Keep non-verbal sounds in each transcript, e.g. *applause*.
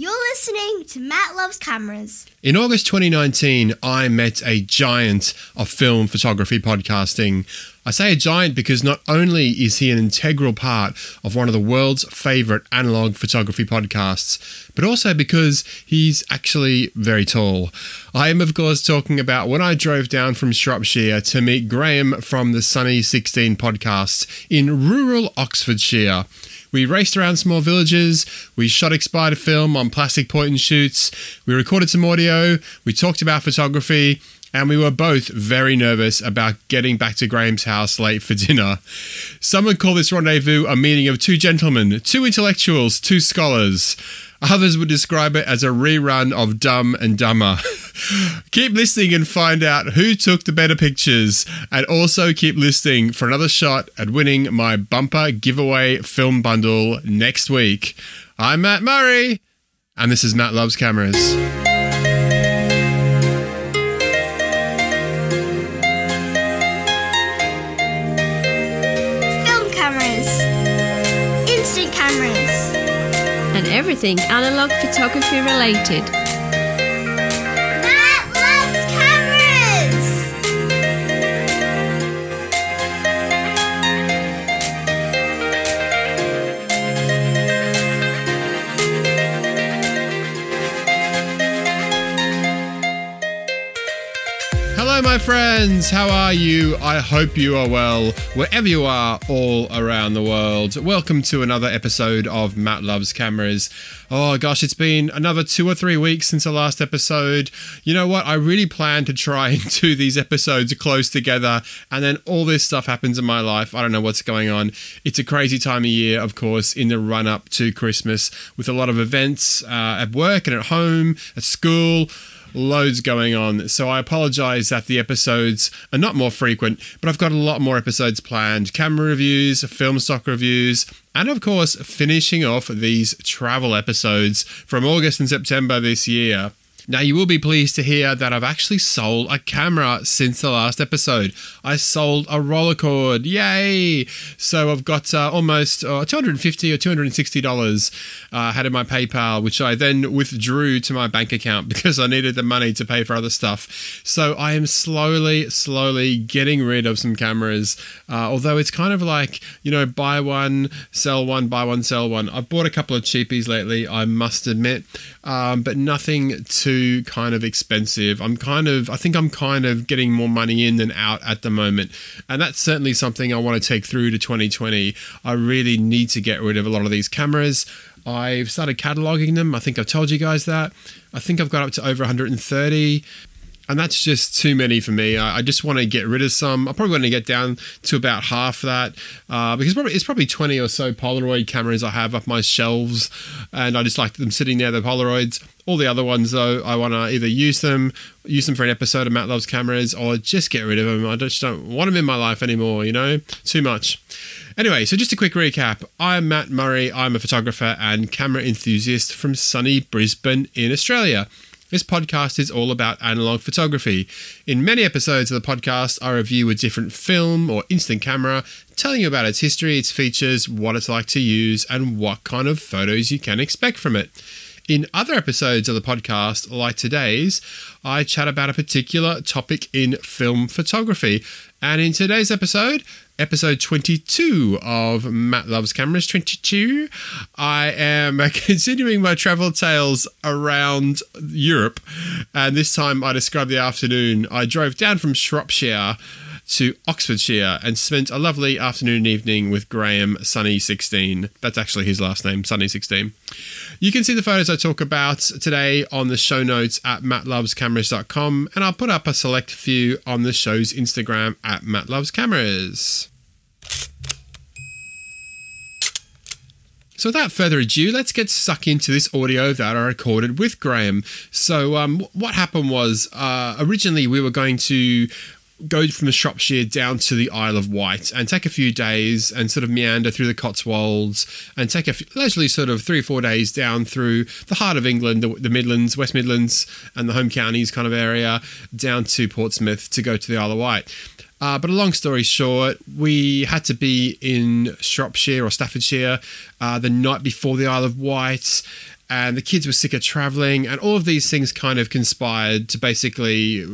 You're listening to Matt Loves Cameras. In August 2019, I met a giant of film photography podcasting. I say a giant because not only is he an integral part of one of the world's favorite analog photography podcasts, but also because he's actually very tall. I am, of course, talking about when I drove down from Shropshire to meet Graeme from the Sunny 16 podcast in rural Oxfordshire. We raced around small villages, we shot expired film on plastic point and shoots, we recorded some audio, we talked about photography, and we were both very nervous about getting back to Graeme's house late for *laughs* dinner. Some would call this rendezvous a meeting of two gentlemen, two intellectuals, two scholars. Others would describe it as a rerun of Dumb and Dumber. *laughs* keep listening and find out who took the better pictures, and also keep listening for another shot at winning my bumper giveaway film bundle next week. I'm Matt Murray, and this is Matt Loves Cameras. And everything analog photography related. My friends. How are you? I hope you are well, wherever you are, all around the world. Welcome to another episode of Matt Loves Cameras. Oh gosh, it's been another two or three weeks since the last episode. You know what? I really plan to try and *laughs* do these episodes close together, and then all this stuff happens in my life. I don't know what's going on. It's a crazy time of year, of course, in the run up to Christmas, with a lot of events uh, at work and at home, at school loads going on. So I apologize that the episodes are not more frequent, but I've got a lot more episodes planned camera reviews, film stock reviews, and of course, finishing off these travel episodes from August and September this year. Now, you will be pleased to hear that I've actually sold a camera since the last episode. I sold a Rolleicord. Yay! So I've got uh, almost uh, 250 or $260 uh, had in my PayPal, which I then withdrew to my bank account *laughs* because I needed the money to pay for other stuff. So I am slowly, slowly getting rid of some cameras. Uh, although it's kind of like, you know, buy one, sell one, buy one, sell one. I've bought a couple of cheapies lately, I must admit, um, but nothing too kind of expensive. I'm kind of, I think I'm kind of getting more money in than out at the moment. And that's certainly something I want to take through to 2020. I really need to get rid of a lot of these cameras. I've started cataloging them. I think I've told you guys that. I think I've got up to over 130 and that's just too many for me. I, I just want to get rid of some. I'm probably going to get down to about half that uh, because probably, it's probably 20 or so Polaroid cameras I have up my shelves, and I just like them sitting there. The Polaroids. All the other ones, though, I want to either use them, use them for an episode of Matt Loves Cameras, or just get rid of them. I just don't want them in my life anymore. You know, too much. Anyway, so just a quick recap. I'm Matt Murray. I'm a photographer and camera enthusiast from sunny Brisbane in Australia. This podcast is all about analog photography. In many episodes of the podcast, I review a different film or instant camera, telling you about its history, its features, what it's like to use, and what kind of photos you can expect from it. In other episodes of the podcast, like today's, I chat about a particular topic in film photography. And in today's episode, episode 22 of Matt Loves Cameras 22, I am *laughs* continuing my travel tales around Europe. And this time I describe the afternoon. I drove down from Shropshire to Oxfordshire and spent a lovely afternoon and evening with Graeme Sunny16. That's actually his last name, Sunny16. You can see the photos I talk about today on the show notes at mattlovescameras.com, and I'll put up a select few on the show's Instagram at mattlovescameras. So, without further ado, let's get stuck into this audio that I recorded with Graeme. So, um, what happened was uh, originally we were going to go from the Shropshire down to the Isle of Wight and take a few days and sort of meander through the Cotswolds and take a few, leisurely sort of three or four days down through the heart of England, the, the Midlands, West Midlands, and the home counties kind of area down to Portsmouth to go to the Isle of Wight. Uh, but a long story short, we had to be in Shropshire or Staffordshire uh, the night before the Isle of Wight. And the kids were sick of traveling, and all of these things kind of conspired to basically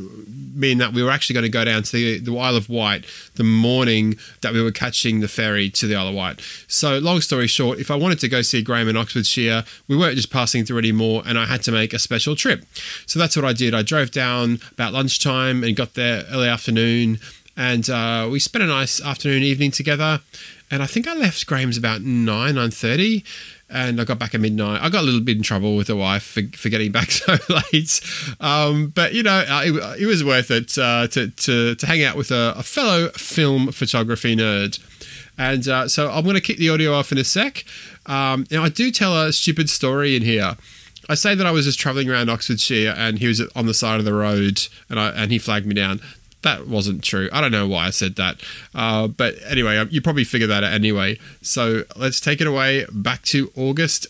mean that we were actually going to go down to the, the Isle of Wight the morning that we were catching the ferry to the Isle of Wight. So, long story short, if I wanted to go see Graeme in Oxfordshire, we weren't just passing through anymore, and I had to make a special trip. So, that's what I did. I drove down about lunchtime and got there early afternoon, and uh, we spent a nice afternoon, evening together. And I think I left Graeme's about nine, nine thirty, and I got back at midnight. I got a little bit in trouble with the wife for, for getting back *laughs* so late, um, but you know uh, it, it was worth it uh, to, to to hang out with a, a fellow film photography nerd. And uh, so I'm going to kick the audio off in a sec. Um, now I do tell a stupid story in here. I say that I was just traveling around Oxfordshire and he was on the side of the road and I and he flagged me down. That wasn't true. I don't know why I said that. Uh, but anyway, you probably figured that out anyway. So let's take it away back to August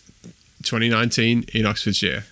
2019 in Oxfordshire.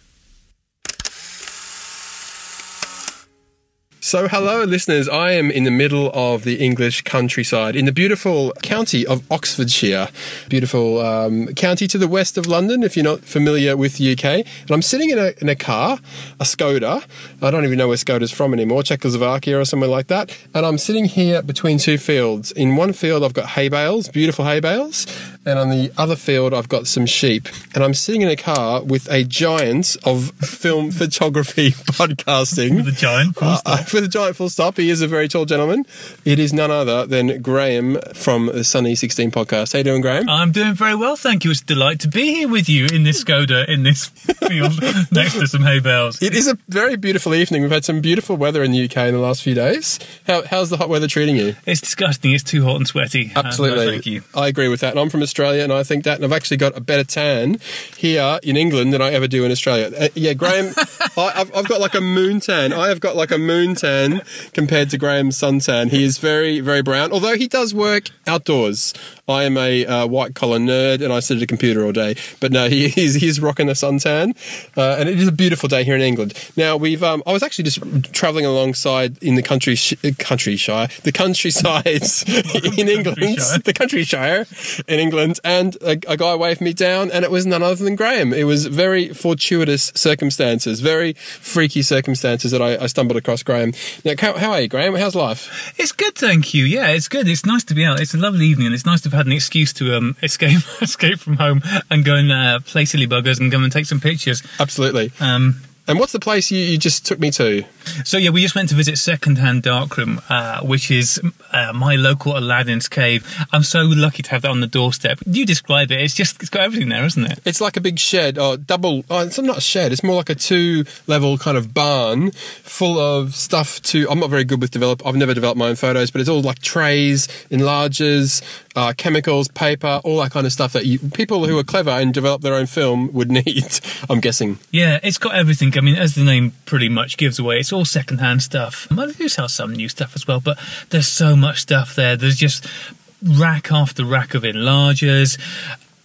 So, hello, listeners. I am in the middle of the English countryside in the beautiful county of Oxfordshire. Beautiful um, county to the west of London, if you're not familiar with the UK. And I'm sitting in a, in a car, a Skoda. I don't even know where Skoda's from anymore, Czechoslovakia or somewhere like that. And I'm sitting here between two fields. In one field, I've got hay bales, beautiful hay bales. And on the other field, I've got some sheep. And I'm sitting in a car with a giant of film *laughs* photography *laughs* podcasting. The giant. full stop. Uh, with a giant full stop, he is a very tall gentleman. It is none other than Graeme from the Sunny 16 podcast. How you doing, Graeme? I'm doing very well, thank you. It's a delight to be here with you in this Skoda, in this field *laughs* next to some hay bales. It is a very beautiful evening. We've had some beautiful weather in the UK in the last few days. How, how's the hot weather treating you? It's disgusting. It's too hot and sweaty. Uh, no, Absolutely. thank you. I agree with that. And I'm from Australia, and I think that, and I've actually got a better tan here in England than I ever do in Australia. Uh, yeah, Graeme, *laughs* I, I've, I've got like a moon tan. I have got like a moon tan compared to Graeme's suntan. He is very, very brown, although he does work outdoors. I am a uh, white collar nerd, and I sit at a computer all day. But no, *laughs* he, he's he's rocking a suntan, uh, and it is a beautiful day here in England. Now we've, um, I was actually just travelling alongside in the country, sh- countryshire, the countrysides *laughs* in England, the countryshire in England, and a, a guy waved me down, and it was none other than Graeme. It was very fortuitous circumstances, very freaky circumstances that I, I stumbled across Graeme. Now, how, how are you, Graeme? How's life? It's good, thank you. Yeah, it's good. It's nice to be out. It's a lovely evening, and it's nice to have had an excuse to um, *laughs* escape escape from home and go and uh, play silly buggers and go and take some pictures. Absolutely. Um, And what's the place you, you just took me to? So yeah, we just went to visit Secondhand Darkroom, uh, which is uh, my local Aladdin's cave. I'm so lucky to have that on the doorstep. You describe it. It's just it's got everything there, isn't it? It's like a big shed, or double. Oh, it's not a shed. It's more like a two-level kind of barn full of stuff. To I'm not very good with develop. I've never developed my own photos, but it's all like trays, enlargers, uh, chemicals, paper, all that kind of stuff that you, people who are clever and develop their own film would *laughs* need. I'm guessing. Yeah, it's got everything. I mean, as the name pretty much gives away, it's all secondhand stuff. They do sell some new stuff as well, but there's so much stuff there. There's just rack after rack of enlargers.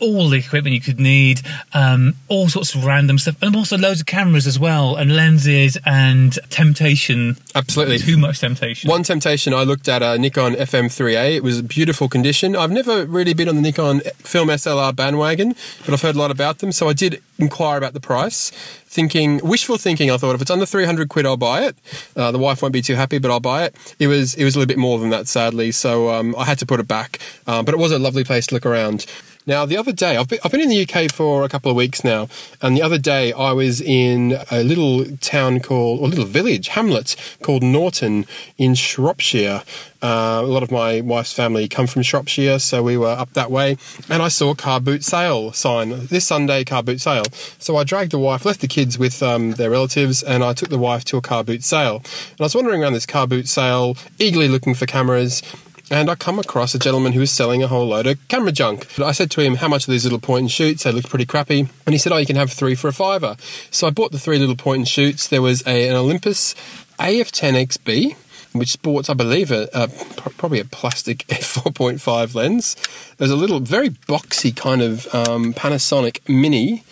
All the equipment you could need, um, all sorts of random stuff, and also loads of cameras as well, and lenses, and temptation. Absolutely. Too much temptation. One temptation, I looked at a Nikon FM3A. It was a beautiful condition. I've never really been on the Nikon Film SLR bandwagon, but I've heard a lot about them. So I did inquire about the price, thinking, wishful thinking. I thought if it's under 300 quid, I'll buy it. Uh, the wife won't be too happy, but I'll buy it. It was it was a little bit more than that, sadly. So um, I had to put it back. Um, but it was a lovely place to look around. Now, the other day, I've been, I've been in the UK for a couple of weeks now, and the other day I was in a little town called, or little village, hamlet called Norton in Shropshire. Uh, a lot of my wife's family come from Shropshire, so we were up that way, and I saw a car boot sale sign this Sunday car boot sale. So I dragged the wife, left the kids with um, their relatives, and I took the wife to a car boot sale. And I was wandering around this car boot sale, eagerly looking for cameras and I come across a gentleman who was selling a whole load of camera junk. I said to him, How much are these little point and shoots? They look pretty crappy. And he said, Oh, you can have three for a fiver. So I bought the three little point and shoots. There was a, an Olympus AF10XB. Which sports, I believe, a, a probably a plastic *laughs* f4.5 lens. There's a little, very boxy kind of um, Panasonic Mini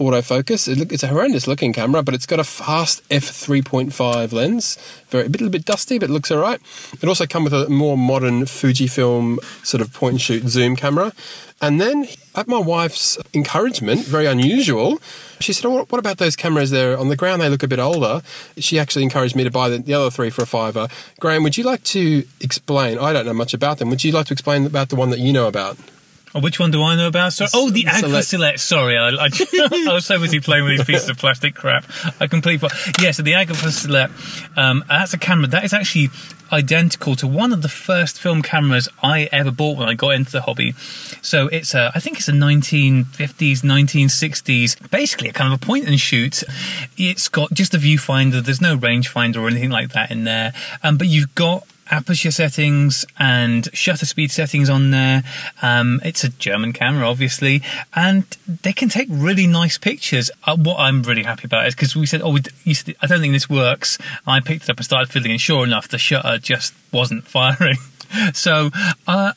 autofocus. It's a horrendous looking camera, but it's got a fast f3.5 lens. Very, a bit- little bit dusty, but it looks all right. It also comes with a more modern Fujifilm sort of point and shoot zoom camera. And then, at my wife's encouragement, very unusual, she said, oh, what- what about those cameras there on the ground? They look a bit older. She actually encouraged me to buy the, the other three for a fiver. Graeme, would you like to explain? I don't know much about them. Would you like to explain about the one that you know about? Oh, which one do I know about? So, oh, the Agfa Select. Sorry, I, I, *laughs* I was so busy playing with these pieces of plastic crap. I completely. forgot. Yeah, so the Agfa Select. Um, that's a camera that is actually identical to one of the first film cameras I ever bought when I got into the hobby. So it's a, I think it's a 1950s, 1960s, basically a kind of a point and shoot. It's got just a viewfinder. There's no rangefinder or anything like that in there. Um, but you've got aperture settings and shutter speed settings on there. Um, it's a German camera, obviously, and they can take really nice pictures. Uh, what I'm really happy about is because we said, "Oh, we, said, I don't think this works." I picked it up and started fiddling, and sure enough, the shutter just wasn't *laughs* firing. so. Uh,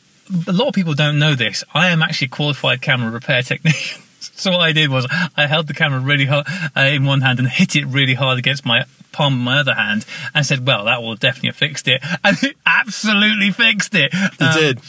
a lot of people don't know this. I am actually a qualified camera repair *laughs* technician. So what I did was I held the camera really hard uh, in one hand and hit it really hard against my palm of my other hand and said, "Well, that will definitely have fixed it," and it absolutely fixed it. It Um, did.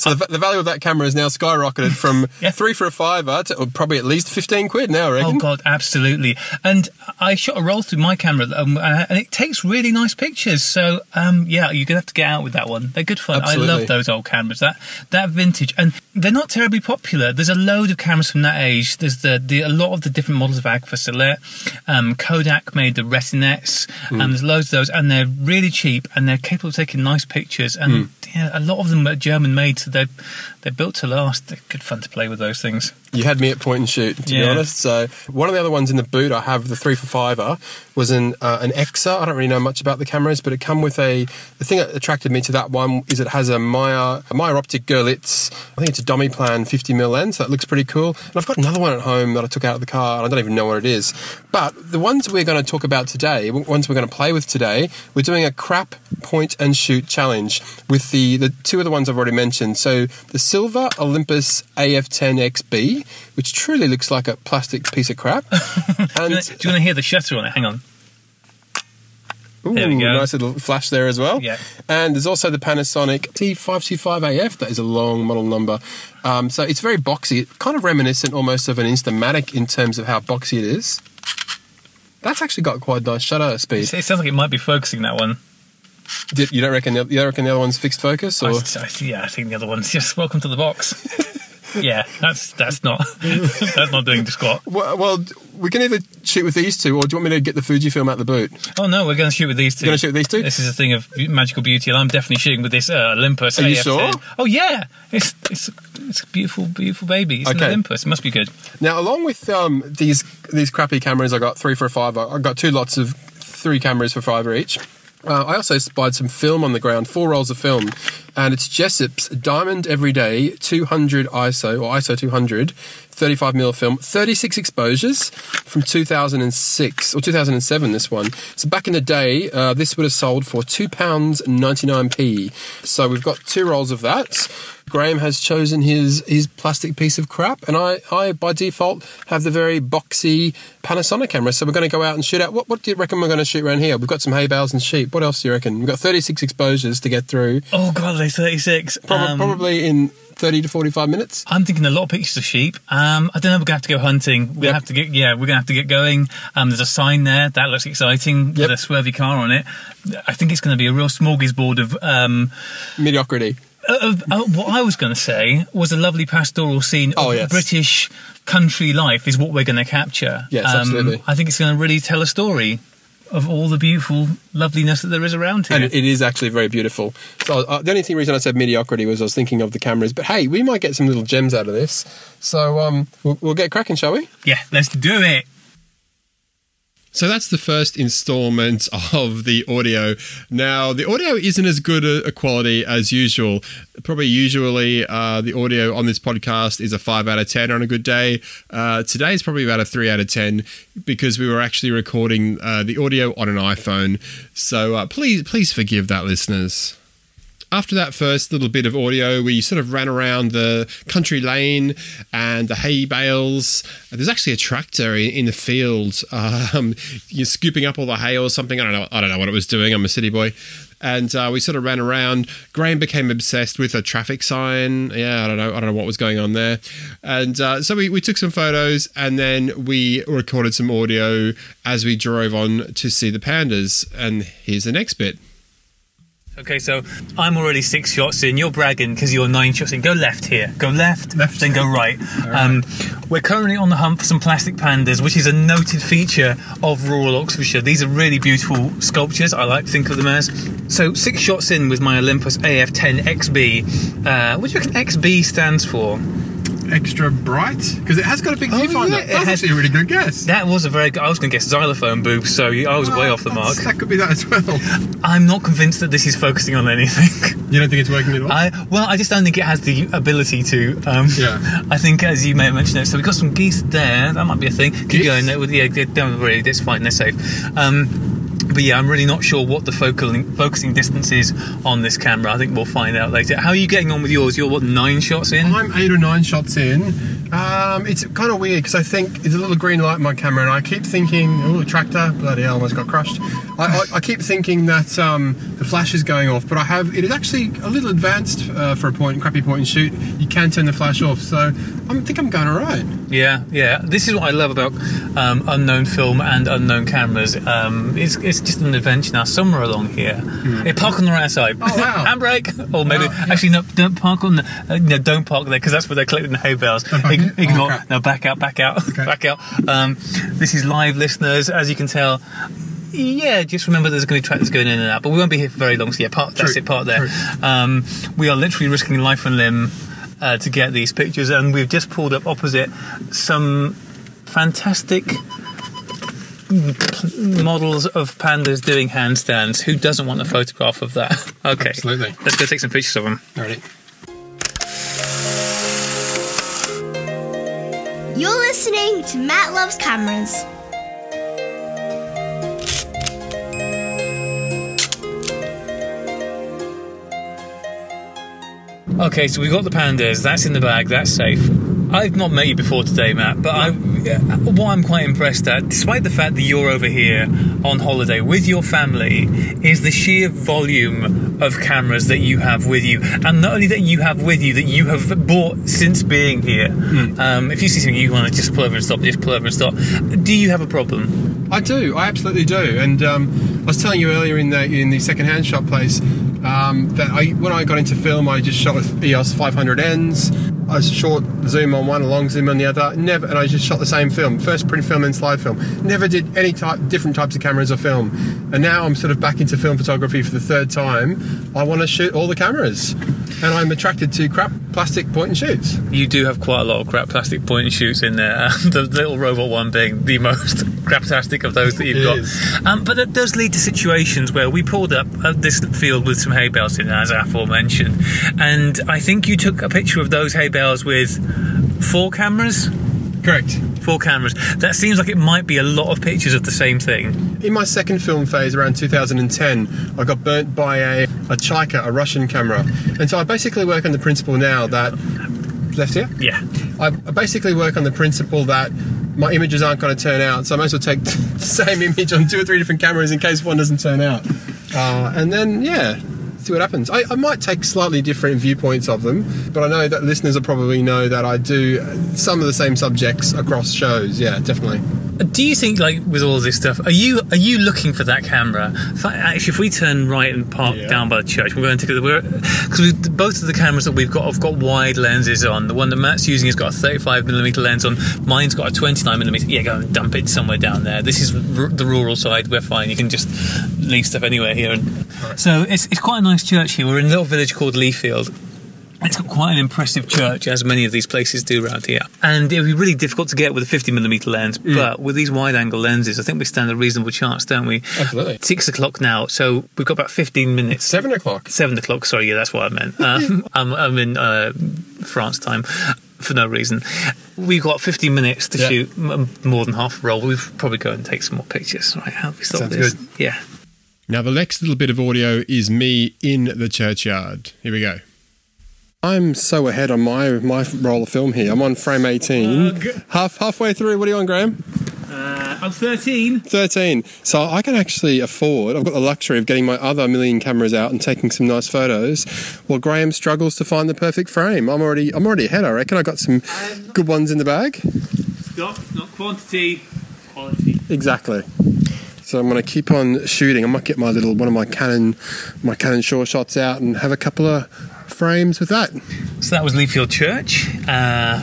So the, the value of that camera is now skyrocketed from *laughs* Yeah. three for a fiver to probably at least 15 quid now, I Oh god, absolutely! And I shot a roll through my camera, um, uh, and it takes really nice pictures. So um, yeah, you're gonna have to get out with that one. They're good fun. I love those old cameras. That that vintage, and they're not terribly popular. There's a load of cameras from that age. There's the, the a lot of the different models of Agfa Select. Um, Kodak made the Retinettes, Hmm. and there's loads of those, and they're really cheap, and they're capable of taking nice pictures. And Hmm. yeah, a lot of them are German made, so they're they're built to last. They're good fun to play with those things. You had me at point and shoot, to be honest. So one of the other ones in the boot I have, the three for fiver, was an uh, an Exa. I don't really know much about the cameras, but it come with a. The thing that attracted me to that one is it has a Meyer a Meyer Optic Görlitz. I think it's a Domiplan 50 mm lens. That looks pretty cool. And I've got another one at home that I took out of the car. and I don't even know what it is. But the ones we're going to talk about today, ones we're going to play with today, we're doing a crap point and shoot challenge with the the two of the ones I've already mentioned. So the Silver Olympus AF10XB, which truly looks like a plastic piece of crap. *laughs* Do you and do you want to hear the shutter on it? Hang on. ooh, There we go. nice little flash there as well. Yeah. And there's also the Panasonic T525AF. That is a long model number. Um, so it's very boxy, kind of reminiscent almost of an Instamatic in terms of how boxy it is. That's actually got quite nice shutter speed. It sounds like it might be focusing that one. Did- You don't reckon? The, you don't reckon the other one's fixed focus? Or I- yeah, I think the other one's just welcome to the box. *laughs* yeah, that's that's not *laughs* that's not doing the squat. well, well, we can either shoot with these two, or do you want me to get the Fujifilm out the boot? Oh no, we're going to shoot with these two. You're gonna shoot with these two? This is a thing of magical beauty, and I'm definitely shooting with this uh, Olympus. Are you AF10. sure? Oh yeah, it's it's it's a beautiful, beautiful baby. It's Okay. an Olympus. It must be good. Now, along with um, these these crappy cameras, I got three for a fiver. I got two lots of three cameras for fiver each. Uh, I also spied some film on the ground, four rolls of film, and it's Jessop's Diamond Everyday 200 ISO or ISO 200 35 mm film, 36 exposures from 2006 or 2007. This one. So back in the day, uh, this would have sold for two pounds 99p. So we've got two rolls of that. Graeme has chosen his his plastic piece of crap, and I, I by default have the very boxy Panasonic camera. So we're going to go out and shoot out. What, what do you reckon we're going to shoot around here? We've got some hay bales and sheep. What else do you reckon? We've got 36 exposures to get through, Oh god, they're 36. Prob- Um, probably in 30 to 45 minutes. I'm thinking a lot of pictures of sheep. Um, I don't know. We're gonna have to go hunting. We're Yep. gonna have to get. Yeah, we're gonna have to get going. Um, there's a sign there that looks exciting Yep. with a swervy car on it. I think it's going to be a real smorgasbord of. Um, Mediocrity. of, uh, what I was going to say was a lovely pastoral scene Oh, of yes. British country life is what we're going to capture. Yes, Um, absolutely. I think it's going to really tell a story of all the beautiful loveliness that there is around here. And it is actually very beautiful. So uh, the only thing reason I said mediocrity was I was thinking of the cameras. But hey, we might get some little gems out of this. So um, we'll, we'll get cracking, shall we? yeah, let's do it. So that's the first installment of the audio. Now, the audio isn't as good a, quality as usual. Probably usually uh, the audio on this podcast is a 5 out of 10 on a good day. Uh, today is probably about a 3 out of 10 because we were actually recording uh, the audio on an iPhone. So uh, please, please forgive that, listeners. After that first little bit of audio, we sort of ran around the country lane and the hay bales. There's actually a tractor in, in the field, um, *laughs* you're scooping up all the hay or something. I don't know. I don't know what it was doing. I'm a city boy. And uh, we sort of ran around. Graeme became obsessed with a traffic sign. Yeah, I don't know. I don't know what was going on there. And uh, so we, we took some photos and then we recorded some audio as we drove on to see the pandas. And here's the next bit. Okay, so I'm already six shots in. You're bragging because you're nine shots in. Go left here. Go left, Left. then go right. Um, we're currently on the hunt for some plastic pandas, which is a noted feature of rural Oxfordshire. These are really beautiful sculptures. I like to think of them as. So six shots in with my Olympus AF10 XB. Uh, what do you reckon XB stands for? Extra bright? Because it has got a big Oh, viewfinder. yeah, That's has- actually a really good guess. That was a very good. I was going to guess xylophone boobs, so I was way off the mark. That could be that as well. I'm not convinced that this is focusing on anything. You don't think it's working at all? I well, I just don't think it has the ability to. Um, Yeah. I think, as you may have mentioned, it. So we've got some geese there. That might be a thing. Keep Geese? going. Yeah, yeah, don't worry. It's fine. They're safe. Um, but yeah, I'm really not sure what the focal focusing distance is on this camera. I think we'll find out later. How are you getting on with yours? You're what nine shots in? I'm eight or nine shots in. Um, it's kind of weird because I think there's a little green light in my camera, and I keep thinking, oh, tractor, bloody hell, almost got crushed. I, I, I keep thinking that um, the flash is going off, but I have it is actually a little advanced uh, for a point, crappy point and shoot. You can turn the flash off, so I think I'm going all right. Yeah, yeah. This is what I love about um, unknown film and unknown cameras. Um, it's, it's just an adventure now. Somewhere along here, hey, park on the right side. Oh, wow. *laughs* Handbrake, or maybe Wow, yeah. actually no, don't park on the uh, no, don't park there because that's where they're collecting the hay bales. park Ig- here? Oh, ignore. crap. no, back out, back out, Okay. back out. Um, this is live, listeners. As you can tell. Yeah, just remember there's going to be tractors going in and out, but we won't be here for very long. So yeah, part, that's it. Part there. Um, we are literally risking life and limb uh, to get these pictures, and we've just pulled up opposite some fantastic models of pandas doing handstands. Who doesn't want a photograph of that? *laughs* Okay, Absolutely. Let's go take some pictures of them. Alrighty. You're listening to Matt Loves Cameras. Okay, so we've got the pandas. That's in the bag. That's safe. I've not met you before today, Matt, but I, what I'm quite impressed at, despite the fact that you're over here on holiday with your family, is the sheer volume of cameras that you have with you, and not only that you have with you, that you have bought since being here. Um, if you see something you want to just pull over and stop, just pull over and stop. Do you have a problem? I do. I absolutely do. And um, I was telling you earlier in the in the second-hand shop place um, that I when I got into film, I just shot with EOS 500Ns. I short zoom on one, a long zoom on the other. Never, and I just shot the same film, first print film and slide film. Never did any type, different types of cameras or film. And now I'm sort of back into film photography for the third time. I want to shoot all the cameras, and I'm attracted to crap plastic point and shoots. You do have quite a lot of crap plastic point and shoots in there. *laughs* the little robot one being the most *laughs* craptastic of those that you've It got. Um, but it does lead to situations where we pulled up at this field with some hay bales in, as aforementioned, and I think you took a picture of those hay bales with four cameras. Correct. Four cameras. That seems like it might be a lot of pictures of the same thing. In my second film phase around 2010, I got burnt by a, a Chaika, a Russian camera. And so I basically work on the principle now that. Left here? Yeah. I I basically work on the principle that my images aren't going to turn out, so I might as well take *laughs* the same image on two or three different cameras in case one doesn't turn out. Uh, and then, yeah, see what happens. I, I might take slightly different viewpoints of them, but I know that listeners will probably know that I do some of the same subjects across shows. Yeah, definitely. Do you think, like, with all this stuff, are you are you looking for that camera? If I- Actually, if we turn right and park Yeah. down by the church, we're going to go. because both of the cameras that we've got have got wide lenses on. The one that Matt's using has got a 35 millimeter lens on. Mine's got a 29 millimeter. Yeah, go and dump it somewhere down there. This is r- the rural side. We're fine. You can just leave stuff anywhere here. And so it's it's quite a nice church here. We're in a little village called Leafield. It's got quite an impressive church, as many of these places do around here. And it would be really difficult to get with a 50mm lens, but with these wide angle lenses, I think we stand a reasonable chance, don't we? Absolutely. Six o'clock now, so we've got about 15 minutes. Seven o'clock. Seven o'clock, sorry, yeah, that's what I meant. Um, *laughs* I'm, I'm in uh, France time for no reason. We've got 15 minutes to Yeah. shoot m- more than half a roll. We'll probably go and take some more pictures. Right, how do we stop Sounds this? good. Yeah. Now, the next little bit of audio is me in the churchyard. Here we go. I'm so ahead on my my roll of film here. I'm on frame 18. Ugh. Half halfway through. What are you on, Graeme? Uh, I'm 13. 13. So I can actually afford, I've got the luxury of getting my other million cameras out and taking some nice photos while Graeme struggles to find the perfect frame. I'm already I'm already ahead, I reckon. I got some good ones in the bag. Stop, not quantity, quality. Exactly. So I'm going to keep on shooting. I might get my little one of my Canon my Canon Sure shots out and have a couple of frames with that. So that was Leafield Church. Uh,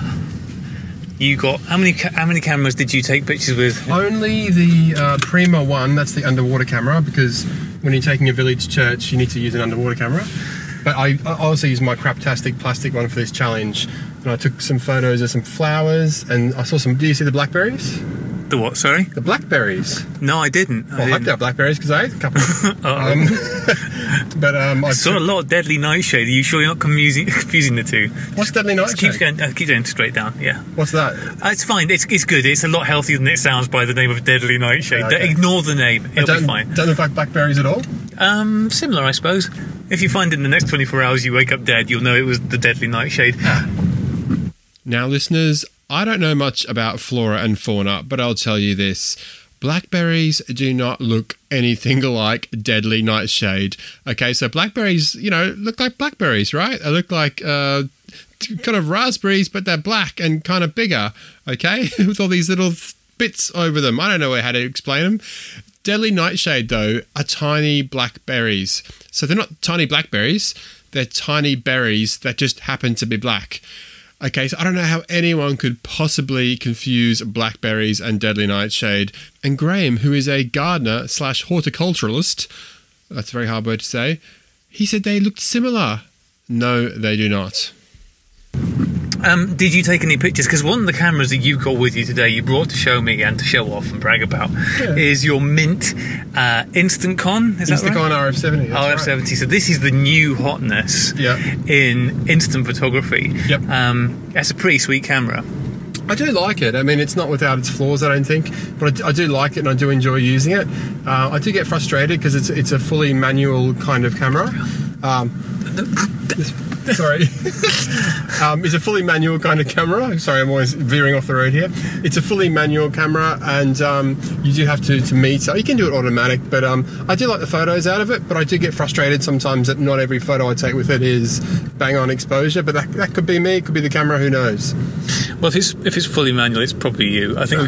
you got how many ca- how many cameras did you take pictures with? Only the uh, Prima one, that's the underwater camera, because when you're taking a village church, you need to use an underwater camera. But I, I also used my craptastic plastic one for this challenge. And I took some photos of some flowers, and I saw some. Do you see the blackberries? The what? Sorry. The blackberries. No, I didn't. I Well, I didn't. are blackberries because I ate a couple. *laughs* Um, *laughs* but um, I saw a lot of Deadly Nightshade. Are you sure you're not confusing, *laughs* confusing the two? what's Deadly Just keep Nightshade? going. Uh, keep going straight down. Yeah, What's that? uh, it's fine. It's, it's good. It's a lot healthier than it sounds by the name of Deadly Nightshade. Okay. Ignore the name. It'll don't, be fine. don't look like blackberries at all. Um, similar, I suppose. If you find in the next 24 hours you wake up dead, you'll know it was the Deadly Nightshade. Now, listeners, I don't know much about flora and fauna, but I'll tell you this. Blackberries do not look anything *laughs* like deadly nightshade. Okay, so blackberries, you know, look like blackberries, right? They look like uh, kind of raspberries, but they're black and kind of bigger. Okay, *laughs* with all these little bits over them. I don't know how to explain them. Deadly nightshade, though, are tiny blackberries. So they're not tiny blackberries; they're tiny berries that just happen to be black. Okay, so I don't know how anyone could possibly confuse blackberries and deadly nightshade. And Graeme, who is a gardener slash horticulturalist, that's a very hard word to say, he said they looked similar. No, they do not. Um, did you take any pictures? Because one of the cameras that you've got with you today, you brought to show me and to show off and brag about, is your Mint uh, InstantKon. Is that right? InstantKon RF70. RF70. So this is the new hotness Yeah. in instant photography. Yep. Um, that's a pretty sweet camera. I do like it. I mean, it's not without its flaws, I don't think, but I do, I do like it and I do enjoy using it. Uh, I do get frustrated because it's it's a fully manual kind of camera. Um, sorry, um, it's a fully manual kind of camera. Sorry, I'm always veering off the road here. It's a fully manual camera, and um, you do have to to meter. You can do it automatic, but um, I do like the photos out of it. But I do get frustrated sometimes that not every photo I take with it is bang on exposure. But that, that could be me. It could be the camera. Who knows? Well, if it's if it's fully manual, it's probably you. I think. we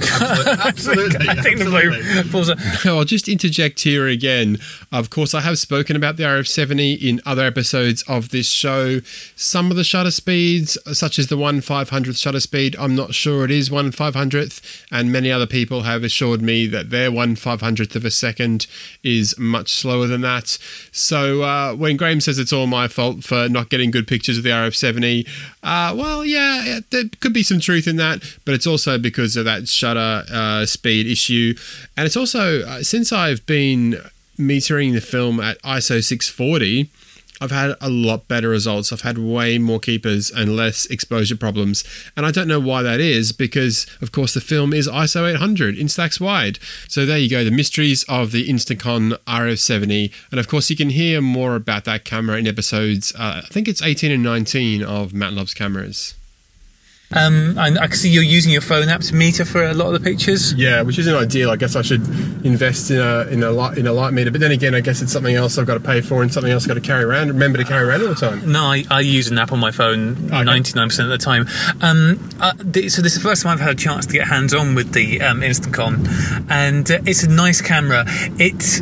Absolutely, *laughs* I think the blue falls. I'll just interject here again. Of course, I have spoken about the RF70 in other episodes of this show. Some of the shutter speeds, such as the 1 500th shutter speed, I'm not sure it is 1 500th, and many other people have assured me that their 1 500th of a second is much slower than that. So uh, when Graeme says it's all my fault for not getting good pictures of the RF70, uh, well, yeah, there could be some truth in that, but it's also because of that shutter uh, speed issue. And it's also, uh, since I've been metering the film at ISO 640, I've had a lot better results. I've had way more keepers and less exposure problems. And I don't know why that is because, of course, the film is ISO 800 in Instax wide. So there you go, the mysteries of the InstantKon RF70. And of course, you can hear more about that camera in episodes, uh, I think it's 18 and 19 of Matt Loves Cameras. Um, and I can see you're using your phone app to meter for a lot of the pictures. Yeah, which isn't ideal. I guess I should invest in a in a light in a light meter. But then again, I guess it's something else I've got to pay for and something else I've got to carry around. Remember to carry around all the time. No, I, I use an app on my phone 99% of the time. Um, uh, th- so this is the first time I've had a chance to get hands on with the um, and uh, it's a nice camera. It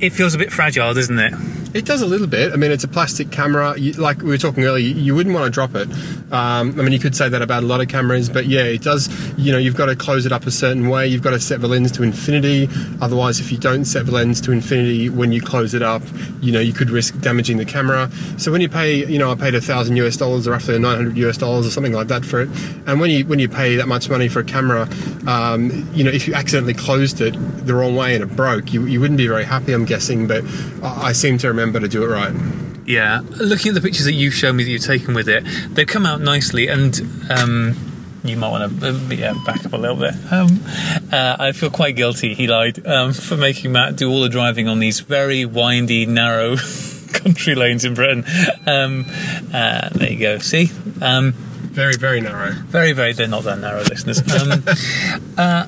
it feels a bit fragile, doesn't it? It does a little bit. I mean, it's a plastic camera. You, like we were talking earlier, you, you wouldn't want to drop it. Um, I mean, you could say that about a lot of cameras, but yeah, it does. You know, you've got to close it up a certain way. You've got to set the lens to infinity. Otherwise, if you don't set the lens to infinity when you close it up, you know, you could risk damaging the camera. So when you pay, you know, I paid a thousand US dollars or roughly 900 US dollars or something like that for it. And when you when you pay that much money for a camera, um, you know, if you accidentally closed it the wrong way and it broke, you, you wouldn't be very happy, I'm guessing. But I, I seem to remember to do it right. Yeah, looking at the pictures that you've shown me that you've taken with it, they've come out nicely, and um, you might want to yeah, back up a little bit. Um, uh, I feel quite guilty, he lied, um, for making Matt do all the driving on these very windy, narrow *laughs* country lanes in Britain. Um, uh, there you go. See? Um, Very, very narrow. very, very, they're not that narrow, listeners. Um, *laughs* uh,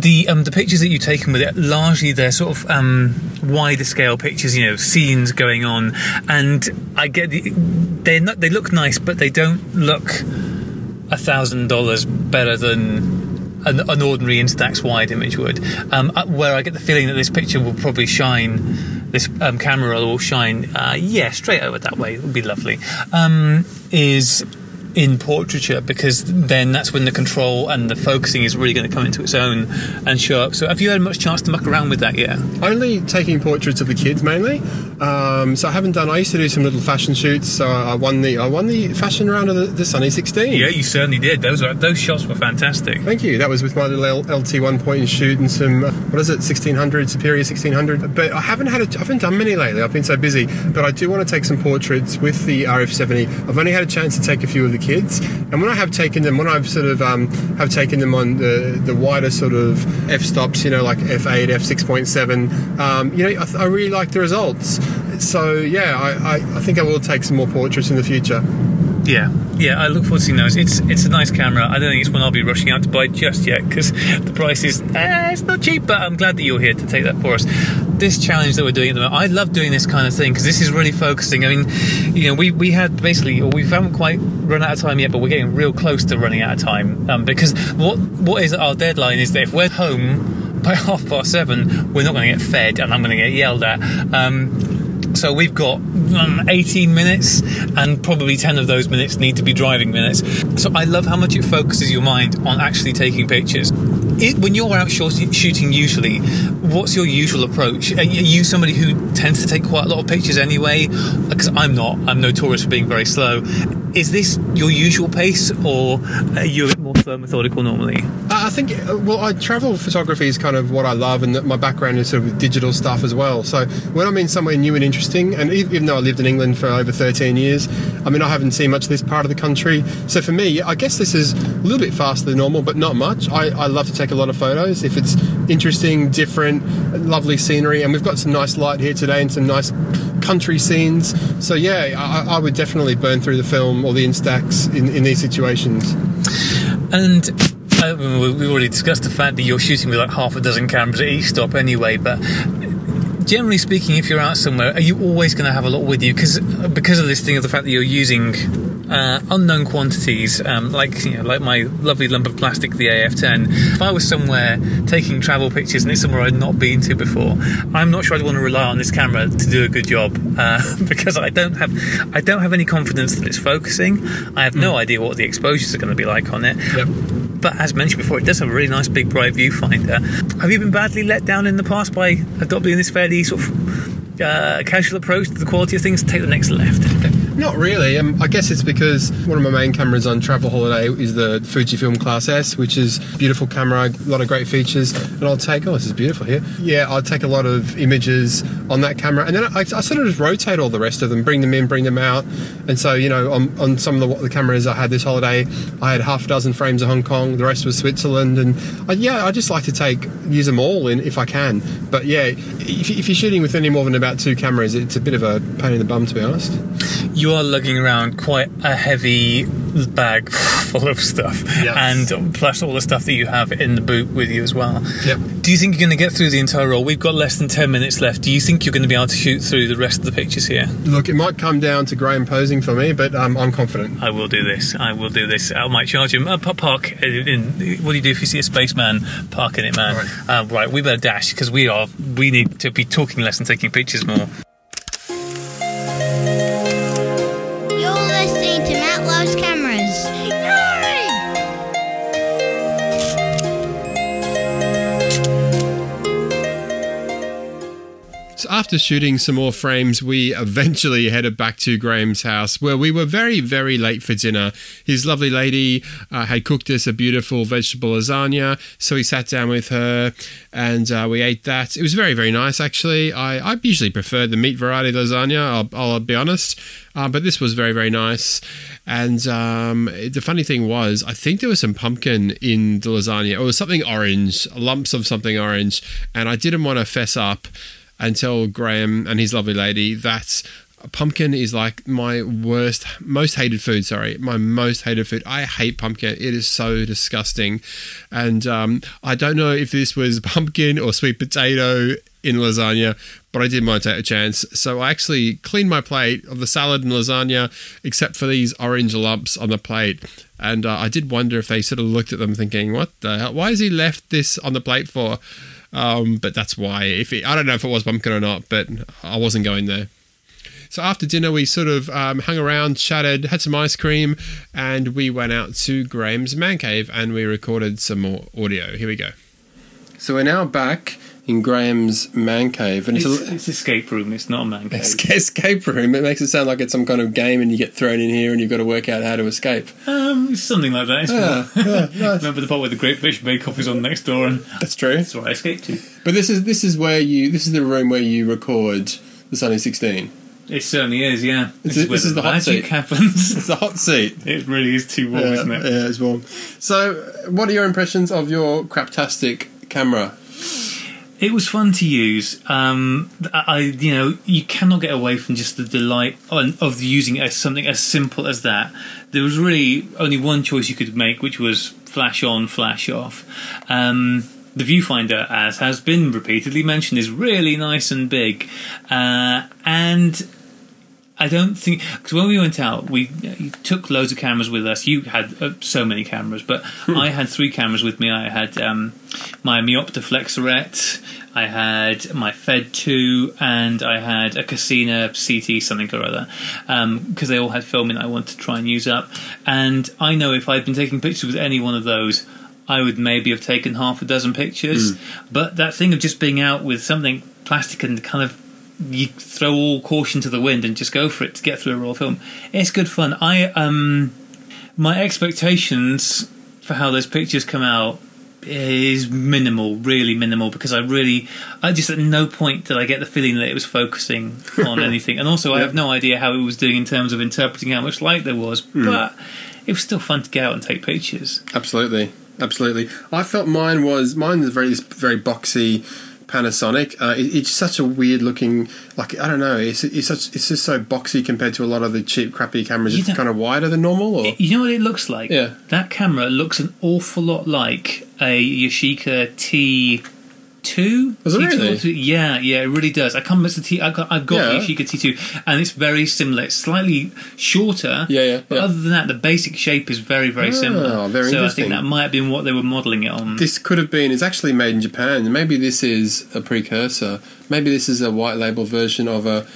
the um, the pictures that you've taken with it, largely they're sort of um, wider scale pictures, you know, scenes going on, and I get the, they they look nice, but they don't look a thousand dollars better than an, an ordinary Instax wide image would. Um, uh, where I get the feeling that this picture will probably shine, this um, camera will shine, uh, yeah, straight over that way. It would be lovely. Um, is in portraiture because then that's when the control and the focusing is really going to come into its own and show up. So, have you had much chance to muck around with that yet? Only taking portraits of the kids mainly. Um, so I haven't done. I used to do some little fashion shoots. So I won the I won the fashion round of the, the Sunny 16. Yeah, you certainly did. Those were, those shots were fantastic. Thank you. That was with my little LT one point and shoot and some uh, what is it, sixteen hundred Superia sixteen hundred. But I haven't had a, I haven't done many lately. I've been so busy. But I do want to take some portraits with the RF seventy. I've only had a chance to take a few of the kids, and when I have taken them, when I've sort of um, have taken them on the the wider sort of f stops, you know, like f eight, f six point seven, um, you know, I, th- I really like the results. So yeah, I, I, I think I will take some more portraits in the future. Yeah, yeah, I look forward to seeing those. It's it's a nice camera. I don't think it's one I'll be rushing out to buy just yet because the price is eh, it's not cheap. But I'm glad that you're here to take that for us. This challenge that we're doing at the moment, I love doing this kind of thing because this is really focusing. I mean, you know, we we had basically, we haven't quite run out of time yet, but we're getting real close to running out of time um, because what what is our deadline is that if we're home by *laughs* half past seven, we're not going to get fed, and I'm going to get yelled at. Um, so we've got um, 18 minutes, and probably 10 of those minutes need to be driving minutes. So I love how much it focuses your mind on actually taking pictures. It, when you're out shooting, usually, what's your usual approach? Are you somebody who tends to take quite a lot of pictures anyway? Because I'm not. I'm notorious for being very slow. Is this your usual pace, or are you methodical normally? I think, uh, well, I travel photography is kind of what I love, and my background is sort of digital stuff as well. So when I'm in somewhere new and interesting, and even though I lived in England for over 13 years, I mean, I haven't seen much of this part of the country. So for me, I guess this is a little bit faster than normal, but not much. I, I love to take a lot of photos if it's interesting, different, lovely scenery, and we've got some nice light here today and some nice country scenes. So yeah, I, I would definitely burn through the film or the Instax in, in these situations. And uh, we we already discussed the fact that you're shooting with like half a dozen cameras at each stop anyway, but generally speaking, if you're out somewhere, are you always going to have a lot with you? Because because of this thing of the fact that you're using uh, unknown quantities, um, like you know, like my lovely lump of plastic, the AF10. If I was somewhere taking travel pictures and it's somewhere I'd not been to before, I'm not sure I'd want to rely on this camera to do a good job uh, *laughs* because I don't have I don't have any confidence that it's focusing. I have no idea what the exposures are going to be like on it. Yep. But as mentioned before, it does have a really nice big bright viewfinder. Have you been badly let down in the past by adopting this fairly sort of uh, casual approach to the quality of things? Take the next left. Not really. Um, I guess it's because one of my main cameras on travel holiday is the Fujifilm Klasse S, which is beautiful camera, a lot of great features. And I'll take, oh, this is beautiful here. Yeah, I'll take a lot of images on that camera. And then I, I sort of just rotate all the rest of them, bring them in, bring them out. And so, you know, on, on some of the, the cameras I had this holiday, I had half a dozen frames of Hong Kong, the rest was Switzerland. And I, yeah, I just like to take, use them all in if I can. But yeah, if, if you're shooting with any more than about two cameras, it's a bit of a pain in the bum, to be honest. You are lugging around quite a heavy bag *laughs* full of stuff, Yes. and plus all the stuff that you have in the boot with you as well. Yep. Do you think you're going to get through the entire roll? We've got less than 10 minutes left. Do you think you're going to be able to shoot through the rest of the pictures here? Look, it might come down to Graeme posing for me, but um, I'm confident. I will do this. I will do this. I might charge him. Uh, pa- park. In, what do you do if you see a spaceman? Park in it, man. Right. Uh, right. We better dash because we are. We need to be talking less and taking pictures more. After shooting some more frames, we eventually headed back to Graeme's house where we were very, very late for dinner. His lovely lady uh, had cooked us a beautiful vegetable lasagna, so we sat down with her and uh, we ate that. It was very, very nice, actually. I, I usually prefer the meat variety lasagna, I'll, I'll be honest, uh, but this was very, very nice. And um, the funny thing was, I think there was some pumpkin in the lasagna. Was something orange, lumps of something orange, and I didn't want to fess up and tell Graeme and his lovely lady that pumpkin is like my worst, most hated food. Sorry, my most hated food. I hate pumpkin. It is so disgusting, and um, I don't know if this was *laughs* pumpkin or sweet potato in lasagna, but I did want to take a chance. So I actually cleaned my plate of the salad and lasagna, except for these orange lumps on the plate. And uh, I did wonder if they sort of looked at them thinking, "What the hell? Why has he left this on the plate for?" Um, but that's why. If it, I don't know if it was pumpkin or not, but I wasn't going there. So after dinner, we sort of um, hung around, chatted, had some ice cream, and we went out to Graeme's man cave and we recorded some more audio. Here we go. So we're now back in Graeme's man cave, and it's, It's, a it's escape room. It's not a man cave. esca- escape room. It makes it sound like it's some kind of game, and you get thrown in here, and you've got to work out how to escape. Um, something like that. Yeah, yeah, *laughs* nice. Remember the part where the Great British Bake Off is on next door, and That's true. that's where I escaped to. But this is this is where you this is the room where you record the Sunny Sixteen. It certainly is. Yeah, This this, is- is where this is the hot seat. happens. It's the hot seat. *laughs* it really is too warm, Yeah, isn't it? yeah, it's warm. So, what are your impressions of your craptastic camera? It was fun to use. Um, I, you know, you cannot get away from just the delight of using as something as simple as that. There was really only one choice you could make, which was flash on, flash off. Um, the viewfinder, as has been repeatedly mentioned, is really nice and big, uh, and I don't think because when we went out, we uh, took loads of cameras with us. You had uh, so many cameras, but I had three cameras with me. I had um, my Meopta Flexaret, I had my Fed Two, and I had a Cosina CT something or other because they all had filming I wanted to try and use up. And I know if I'd been taking pictures with any one of those. I would maybe have taken half a dozen pictures, but that thing of just being out with something plastic and kind of you throw all caution to the wind and just go for it to get through a raw film. It's good fun. I um my expectations for how those pictures come out is minimal, really minimal, because I really I just at no point did I get the feeling that it was focusing *laughs* on anything. And also I have no idea how it was doing in terms of interpreting how much light there was. But it was still fun to get out and take pictures. Absolutely, absolutely. I felt mine was mine is very very boxy. Panasonic. Uh, it, it's such a weird looking, like I don't know. It's, it's such it's just so boxy compared to a lot of the cheap, crappy cameras. You It's kind of wider than normal. Or You know what it looks like? Yeah. That camera looks an awful lot like a Yashica T. Two, Does it really? Yeah, yeah, it really does. I can't miss the T. I've got, I've got Yeah. the Yashica T two, and it's very similar. It's slightly shorter. Yeah, yeah, But yeah. other than that, the basic shape is very, very Ah, similar. very so I think that might have been what they were modelling it on. this could have been. It's actually made in Japan. Maybe this is a precursor. Maybe this is a white label version of a.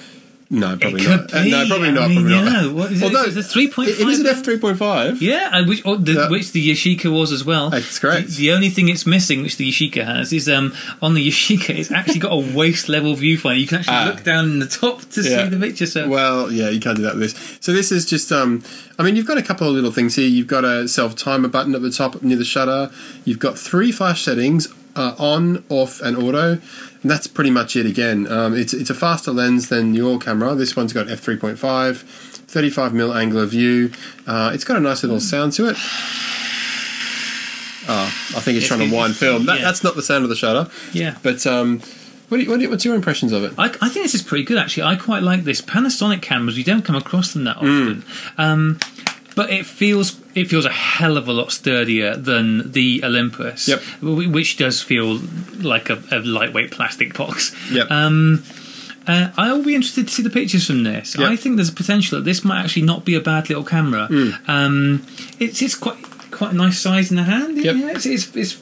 No, probably not. Uh, no, probably I not. mean, probably you not. what is it? Although Is it 3.5 It is an f three point five. Yeah, and which, the, Yeah. which the Yashica was as well. That's correct. The, the only thing it's missing, which the Yashica has, is um, on the Yashica, it's actually got a *laughs* waist level viewfinder. You can actually Ah. look down in the top to Yeah. see the picture. So Well, yeah, you can't do that with this. So this is just, um, I mean, you've got a couple of little things here. You've got a self timer button at the top near the shutter. You've got three flash settings: uh, on, off, and auto. And that's pretty much it. Again, um, it's it's a faster lens than your camera. This one's got f three point five. 35 mil angular view. Uh, it's got a nice little sound to it. Oh, I think it's trying to wind film. That, yeah. That's not the sound of the shutter. yeah. But um, what do you, what do you, what's your impressions of it? I, I think this is pretty good actually. I quite like this. Panasonic cameras, we don't come across them that often. Um, but it feels it feels a hell of a lot sturdier than the Olympus, Yep. which does feel like a, a lightweight plastic box. Yep. Um, uh, I'll be interested to see the pictures from this. Yep. I think there's a potential that this might actually not be a bad little camera. Um, it's it's quite quite a nice size in the hand. Yep. Yeah, it's, it's it's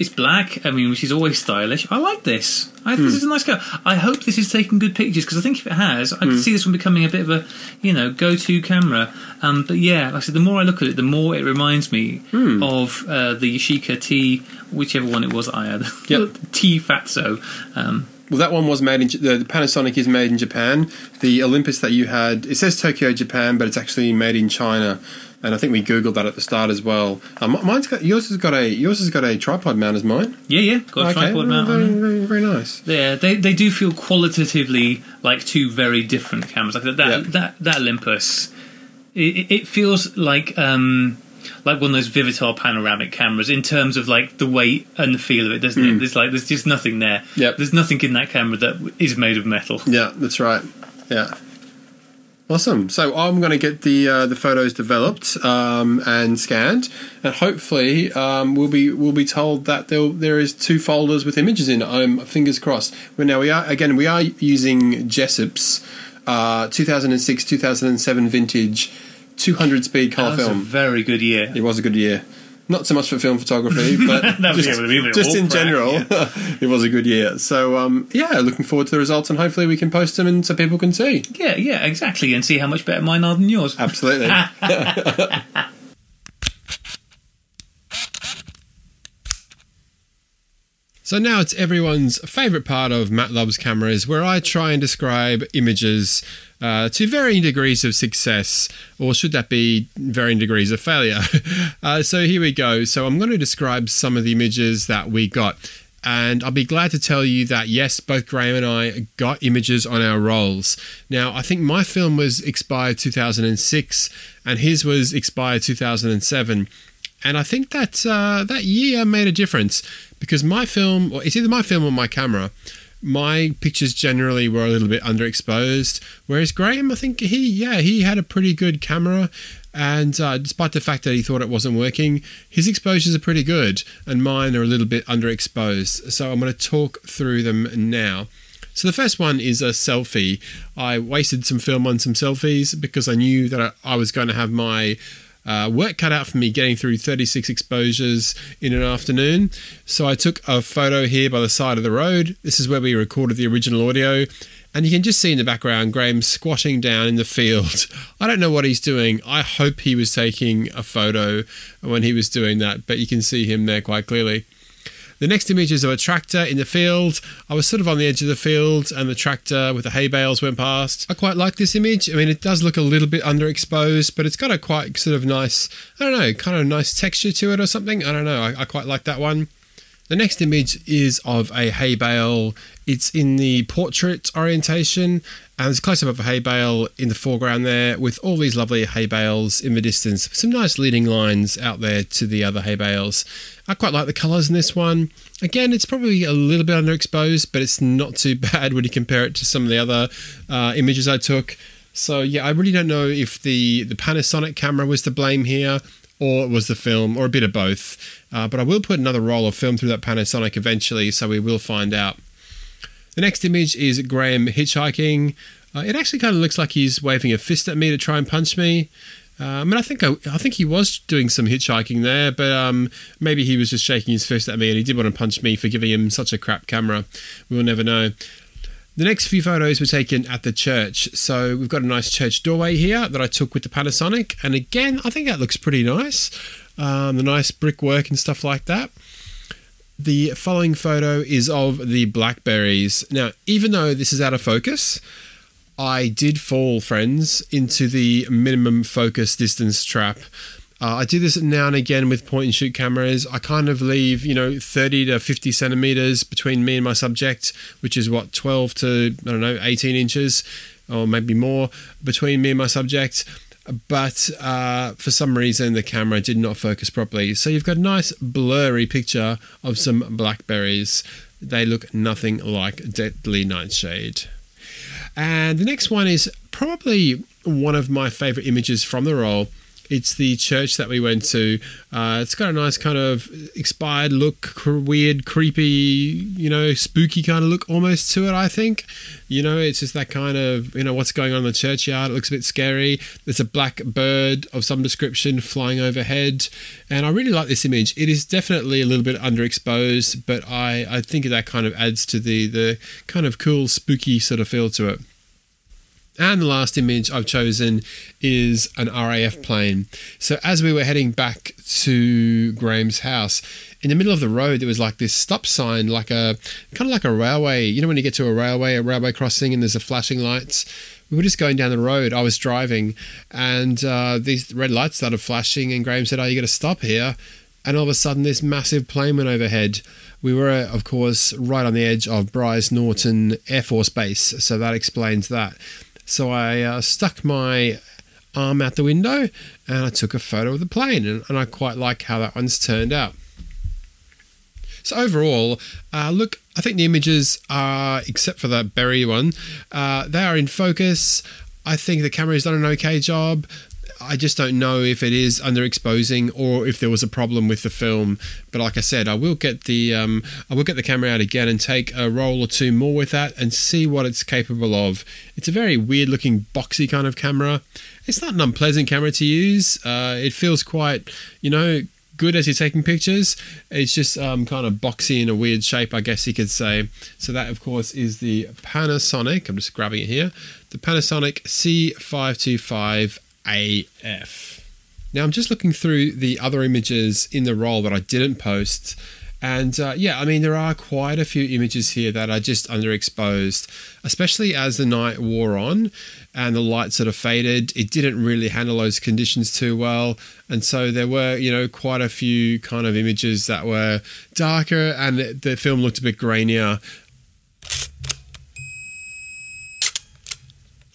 it's black. I mean, which is always stylish. I like this. I think this is a nice car. I hope this is taking good pictures because I think if it has, I can see this one becoming a bit of a you know go-to camera. Um, but yeah, like I said, the more I look at it, the more it reminds me of uh, the Yashica T, whichever one it was I had. *laughs* Yep. T Fatso. Um, Well, that one was made in the Panasonic is made in Japan. The Olympus that you had, it says Tokyo, Japan, but it's actually made in China. And I think we googled that at the start as well. Um, mine's got yours has got a yours has got a tripod mount as mine. Yeah, yeah, got a tripod mount very, very, very nice. Yeah, they they do feel qualitatively like two very different cameras. Like that Yeah. that that Olympus, it, it feels like um like one of those Vivitar panoramic cameras in terms of like the weight and the feel of it, doesn't it? There's like there's just nothing there. Yeah, There's nothing in that camera that is made of metal. Yeah, that's right. Yeah. Awesome. So I'm going to get the uh, the photos developed um, and scanned, and hopefully um, we'll be we'll be told that there there is two folders with images in. it. I'm fingers crossed. But now we are again we are using Jessops uh, 2006 2007 vintage 200 speed color That was a film. very good year. It was a good year. Not so much for film photography, *laughs* but just, yeah, but even just in general, *laughs* yeah. *laughs* it was a good year. So, um, yeah, looking forward to the results, and hopefully we can post them and so people can see. Yeah, yeah, exactly, and see how much better mine are than yours. Absolutely. So now it's everyone's favourite part of Matt Loves Cameras, where I try and describe images uh, to varying degrees of success, or should that be varying degrees of failure? *laughs* uh, so here we go. So I'm going to describe some of the images that we got. And I'll be glad to tell you that yes, both Graeme and I got images on our rolls. Now, I think my film was expired 2006 and his was expired 2007. And I think that uh, that year made a difference because my film, or it's either my film or my camera, my pictures generally were a little bit underexposed. Whereas Graeme, I think he, yeah, he had a pretty good camera. And uh, despite the fact that he thought it wasn't working, his exposures are pretty good, and mine are a little bit underexposed. So I'm going to talk through them now. So the first one is a selfie. I wasted some film on some selfies because I knew that I, I was going to have my uh, work cut out for me getting through 36 exposures in an afternoon. So I took a photo here by the side of the road. This is where we recorded the original audio. And you can just see in the background Graeme squatting down in the field. *laughs* I don't know what he's doing. I hope he was taking a photo when he was doing that, but you can see him there quite clearly. The next image is of a tractor in the field. I was sort of on the edge of the field, and the tractor with the hay bales went past. I quite like this image. I mean, it does look a little bit underexposed, but it's got a quite sort of nice, I don't know, kind of nice texture to it or something. I don't know. I, I quite like that one. The next image is of a hay bale. It's in the portrait orientation, and there's a close up of a hay bale in the foreground there with all these lovely hay bales in the distance. Some nice leading lines out there to the other hay bales. I quite like the colours in this one. Again, it's probably a little bit underexposed, but it's not too *laughs* bad when you compare it to some of the other uh, images I took. So yeah, I really don't know if the the Panasonic camera was to blame here or it was the film, or a bit of both. Uh, but I will put another roll of film through that Panasonic eventually, so we will find out. The next image is Graeme hitchhiking. Uh, it actually kind of looks like he's waving a fist at me to try and punch me. Uh, I mean, I think I, I think he was doing some hitchhiking there, but um, maybe he was just shaking his fist at me, and he did want to punch me for giving him such a crap camera. We'll never know. The next few photos were taken at the church. So we've got a nice church doorway here that I took with the Panasonic. And again, I think that looks pretty nice. Um, the nice brickwork and stuff like that. The following photo is of the blackberries. Now, even though this is out of focus, I did fall, friends, into the minimum focus distance trap. Uh, I do this now and again with point and shoot cameras. I kind of leave, you know, 30 to 50 centimeters between me and my subject, which is what, 12 to, I don't know, 18 inches or maybe more between me and my subject. But uh, for some reason, the camera did not focus properly. So you've got a nice blurry picture of some blackberries. They look nothing like Deadly Nightshade. And the next one is probably one of my favorite images from the roll. It's the church that we went to. Uh, it's got a nice kind of expired look, weird, creepy, you know, spooky kind of look almost to it, I think. You know, it's just that kind of, you know, what's going on in the churchyard. It looks a bit scary. There's a black bird of some description flying overhead. And I really like this image. It is definitely a little bit underexposed, but I, I think that kind of adds to the, the kind of cool, spooky sort of feel to it. And the last image I've chosen is an RAF plane. So as we were heading back to Graeme's house, in the middle of the road there was like this stop sign, like a kind of like a railway. You know when you get to a railway, a railway crossing, and there's a flashing lights. We were just going down the road. I was driving, and uh, these red lights started flashing. And Graeme said, "Oh, you got to stop here." And all of a sudden, this massive plane went overhead. We were, of course, right on the edge of Brize Norton Air Force Base, so that explains that. So I uh, stuck my arm out the window and I took a photo of the plane, and, and I quite like how that one's turned out. So overall, uh, look, I think the images are, except for that berry one, uh, they are in focus. I think the camera has done an okay job. I just don't know if it is underexposing or if there was a problem with the film. But like I said, I will get the um, I will get the camera out again and take a roll or two more with that and see what it's capable of. It's a very weird looking boxy kind of camera. It's not an unpleasant camera to use. Uh, it feels quite, you know, good as you're taking pictures. It's just um, kind of boxy in a weird shape, I guess you could say. So that, of course, is the Panasonic. I'm just grabbing it here. The Panasonic C525 AF. Now I'm just looking through the other images in the roll that I didn't post. And uh, yeah, I mean, there are quite a few images here that are just underexposed, especially as the night wore on and the lights sort of faded. It didn't really handle those conditions too well. And so there were, you know, quite a few kind of images that were darker and the, the film looked a bit grainier.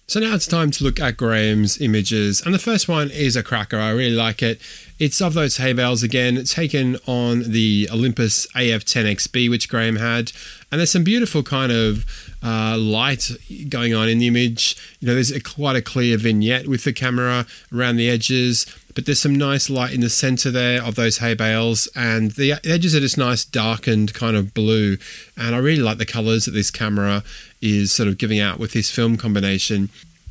So now it's time to look at Graeme's images, and the first one is a cracker. I really like it. It's of those hay bales again, taken on the Olympus AF10XB, which Graeme had, and there's some beautiful kind of uh, light going on in the image. You know, there's a, quite a clear vignette with the camera around the edges, but there's some nice light in the center there of those hay bales, and the edges are just nice darkened kind of blue. And I really like the colors that this camera is sort of giving out with this film combination.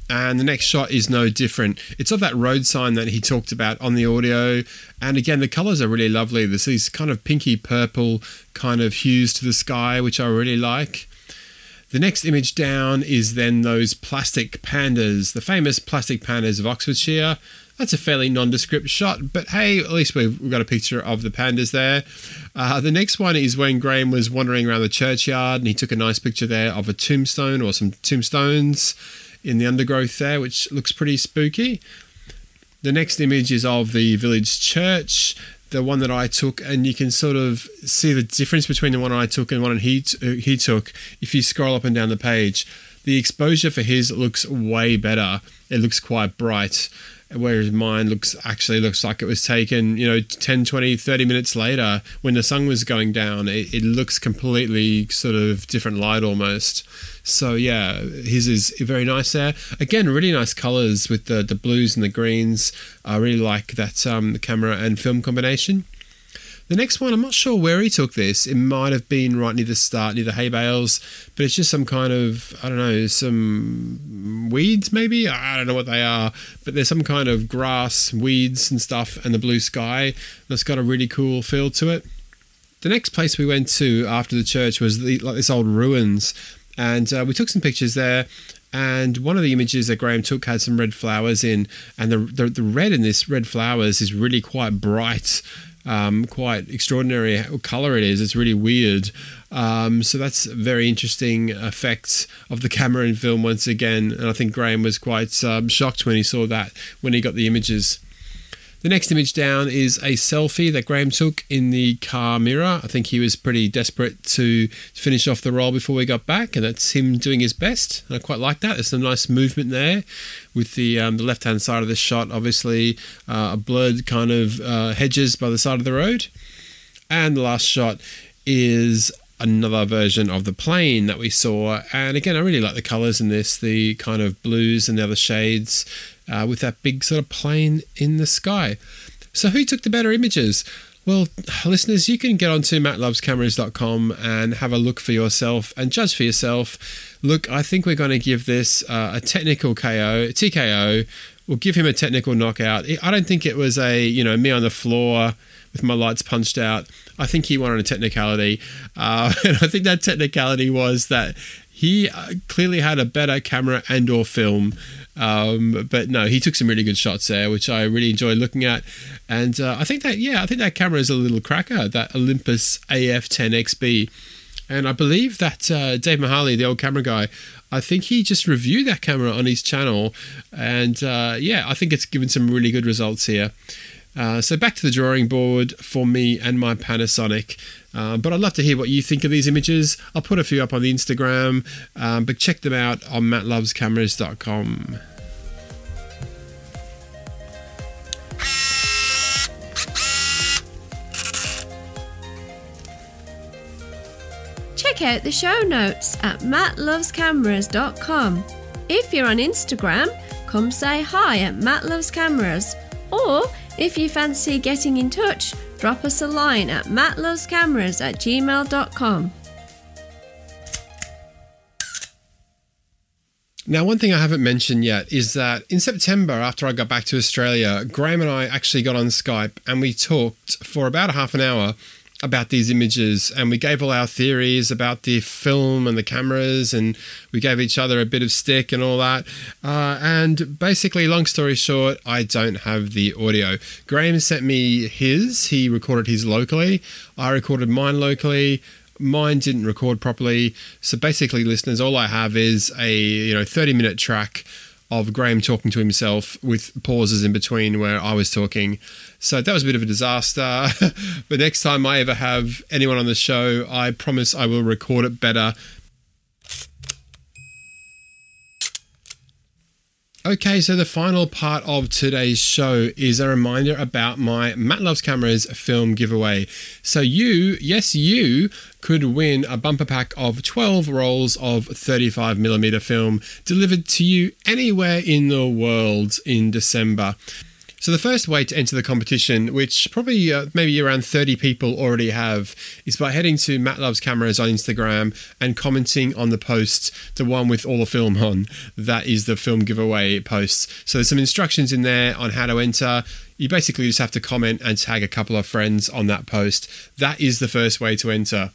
And the next shot is no different. It's of that road sign that he talked about on the audio. And again, the colors are really lovely. There's these kind of pinky purple kind of hues to the sky, which I really like. The next image down is then those plastic pandas, the famous plastic pandas of Oxfordshire. That's a fairly nondescript shot, but hey, at least we've, got a picture of the pandas there. Uh, the next one is when Graeme was wandering around the churchyard and he took a nice picture there of a tombstone or some tombstones in the undergrowth there, which looks pretty spooky. The next image is of the village church, the one that I took, and you can sort of see the difference between the one I took and the one he, t- he took if you scroll up and down the page. The exposure for his looks way better. It looks quite bright whereas mine looks actually looks like it was taken you know 10 20 30 minutes later when the sun was going down it, it looks completely sort of different light almost. So yeah his is very nice there. Again really nice colors with the the blues and the greens. I really like that um, camera and film combination the next one, I'm not sure where he took this. It might have been right near the start, near the hay bales, but it's just some kind of, I don't know, some weeds maybe? I don't know what they are, but there's some kind of grass, weeds and stuff, and the blue sky that's got a really cool feel to it. The next place we went to after the church was the, like this old ruins, and uh, we took some pictures there. And one of the images that Graeme took had some red flowers in, and the, the, the red in this red flowers is really quite bright um, quite extraordinary color it is. It's really weird. Um, so that's very interesting effects of the camera and film once again. And I think Graeme was quite um, shocked when he saw that when he got the images. The next image down is a selfie that Graeme took in the car mirror. I think he was pretty desperate to finish off the roll before we got back, and that's him doing his best. And I quite like that. There's some nice movement there with the um, the left hand side of the shot, obviously uh, a blurred kind of uh, hedges by the side of the road. And the last shot is another version of the plane that we saw. And again, I really like the colors in this, the kind of blues and the other shades uh, with that big sort of plane in the sky. So, who took the better images? Well, listeners, you can get onto mattlovescameras.com and have a look for yourself and judge for yourself. Look, I think we're going to give this uh, a technical KO, TKO, We'll give him a technical knockout. I don't think it was a you know me on the floor with my lights punched out. I think he won on a technicality, uh, *laughs* and I think that technicality was that he uh, clearly had a better camera and or film. Um, but no, he took some really good shots there, which I really enjoy looking at. And uh, I think that yeah, I think that camera is a little cracker. That Olympus AF10XB. And I believe that uh, Dave Mahali, the old camera guy, I think he just reviewed that camera on his channel. And uh, yeah, I think it's given some really good results here. Uh, so back to the drawing board for me and my Panasonic. Uh, but I'd love to hear what you think of these images. I'll put a few up on the Instagram, um, but check them out on mattlovescameras.com. Check out the show notes at mattlovescameras.com. If you're on Instagram, come say hi at mattlovescameras. Or if you fancy getting in touch, drop us a line at mattlovescameras at gmail.com. Now, one thing I haven't mentioned yet is that in September, after I got back to Australia, Graeme and I actually got on Skype and we talked for about a half an hour about these images and we gave all our theories about the film and the cameras and we gave each other a bit of stick and all that. Uh, and basically long story short i don't have the audio. Graeme sent me his. He recorded his locally. I recorded mine locally. Mine didn't record properly. So basically listeners all i have is a you know 30 minute track of Graeme talking to himself with pauses in between where I was talking. So that was a bit of a disaster. *laughs* but next time I ever have anyone on the show, I promise I will record it better. Okay, so the final part of today's show is a reminder about my Matt Loves Cameras film giveaway. So, you, yes, you could win a bumper pack of 12 rolls of 35mm film delivered to you anywhere in the world in December. So the first way to enter the competition, which probably uh, maybe around 30 people already have, is by heading to Matt Loves Cameras on Instagram and commenting on the post, the one with all the film on. That is the film giveaway post. So there's some instructions in there on how to enter. You basically just have to comment and tag a couple of friends on that post. That is the first way to enter.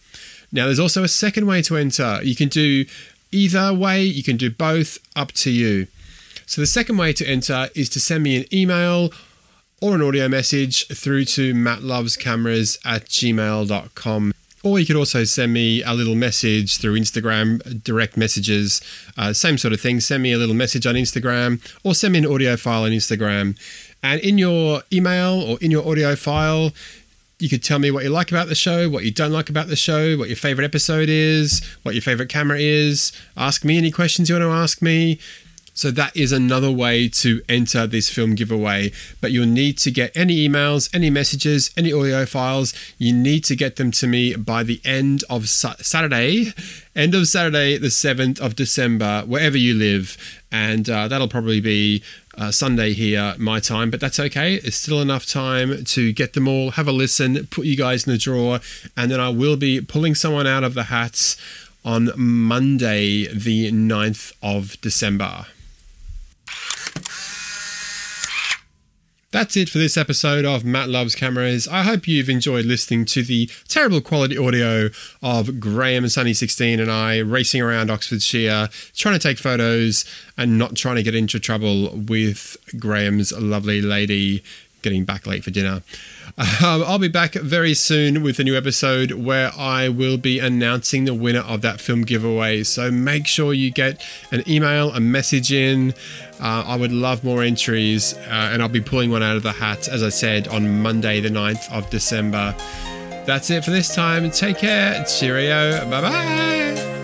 Now, there's also a second way to enter. You can do either way, you can do both, up to you. So the second way to enter is to send me an email or an audio message through to mattlovescameras at gmail.com. Or you could also send me a little message through Instagram, direct messages, uh, same sort of thing. Send me a little message on Instagram or send me an audio file on Instagram. And in your email or in your audio file, you could tell me what you like about the show, what you don't like about the show, what your favorite episode is, what your favorite camera is. Ask me any questions you want to ask me. So that is another way to enter this film giveaway. But you'll need to get any emails, any messages, any audio files. You need to get them to me by the end of Saturday, end of Saturday, the 7th of December, wherever you live. And uh, that'll probably be uh, Sunday here, my time, but that's okay. It's still enough time to get them all, have a listen, put you guys in the drawer, and then I will be pulling someone out of the hats on Monday, the 9th of December. That's it for this episode of Matt Loves Cameras. I hope you've enjoyed listening to the terrible quality audio of Graeme and Sunny 16 and I racing around Oxfordshire, trying to take photos and not trying to get into trouble with Graeme's lovely lady getting back late for dinner. Um, I'll be back very soon with a new episode where I will be announcing the winner of that film giveaway. So make sure you get an email, a message in. Uh, I would love more entries, uh, and I'll be pulling one out of the hat, as I said, on Monday, the 9th of December. That's it for this time. Take care. Cheerio. Bye bye.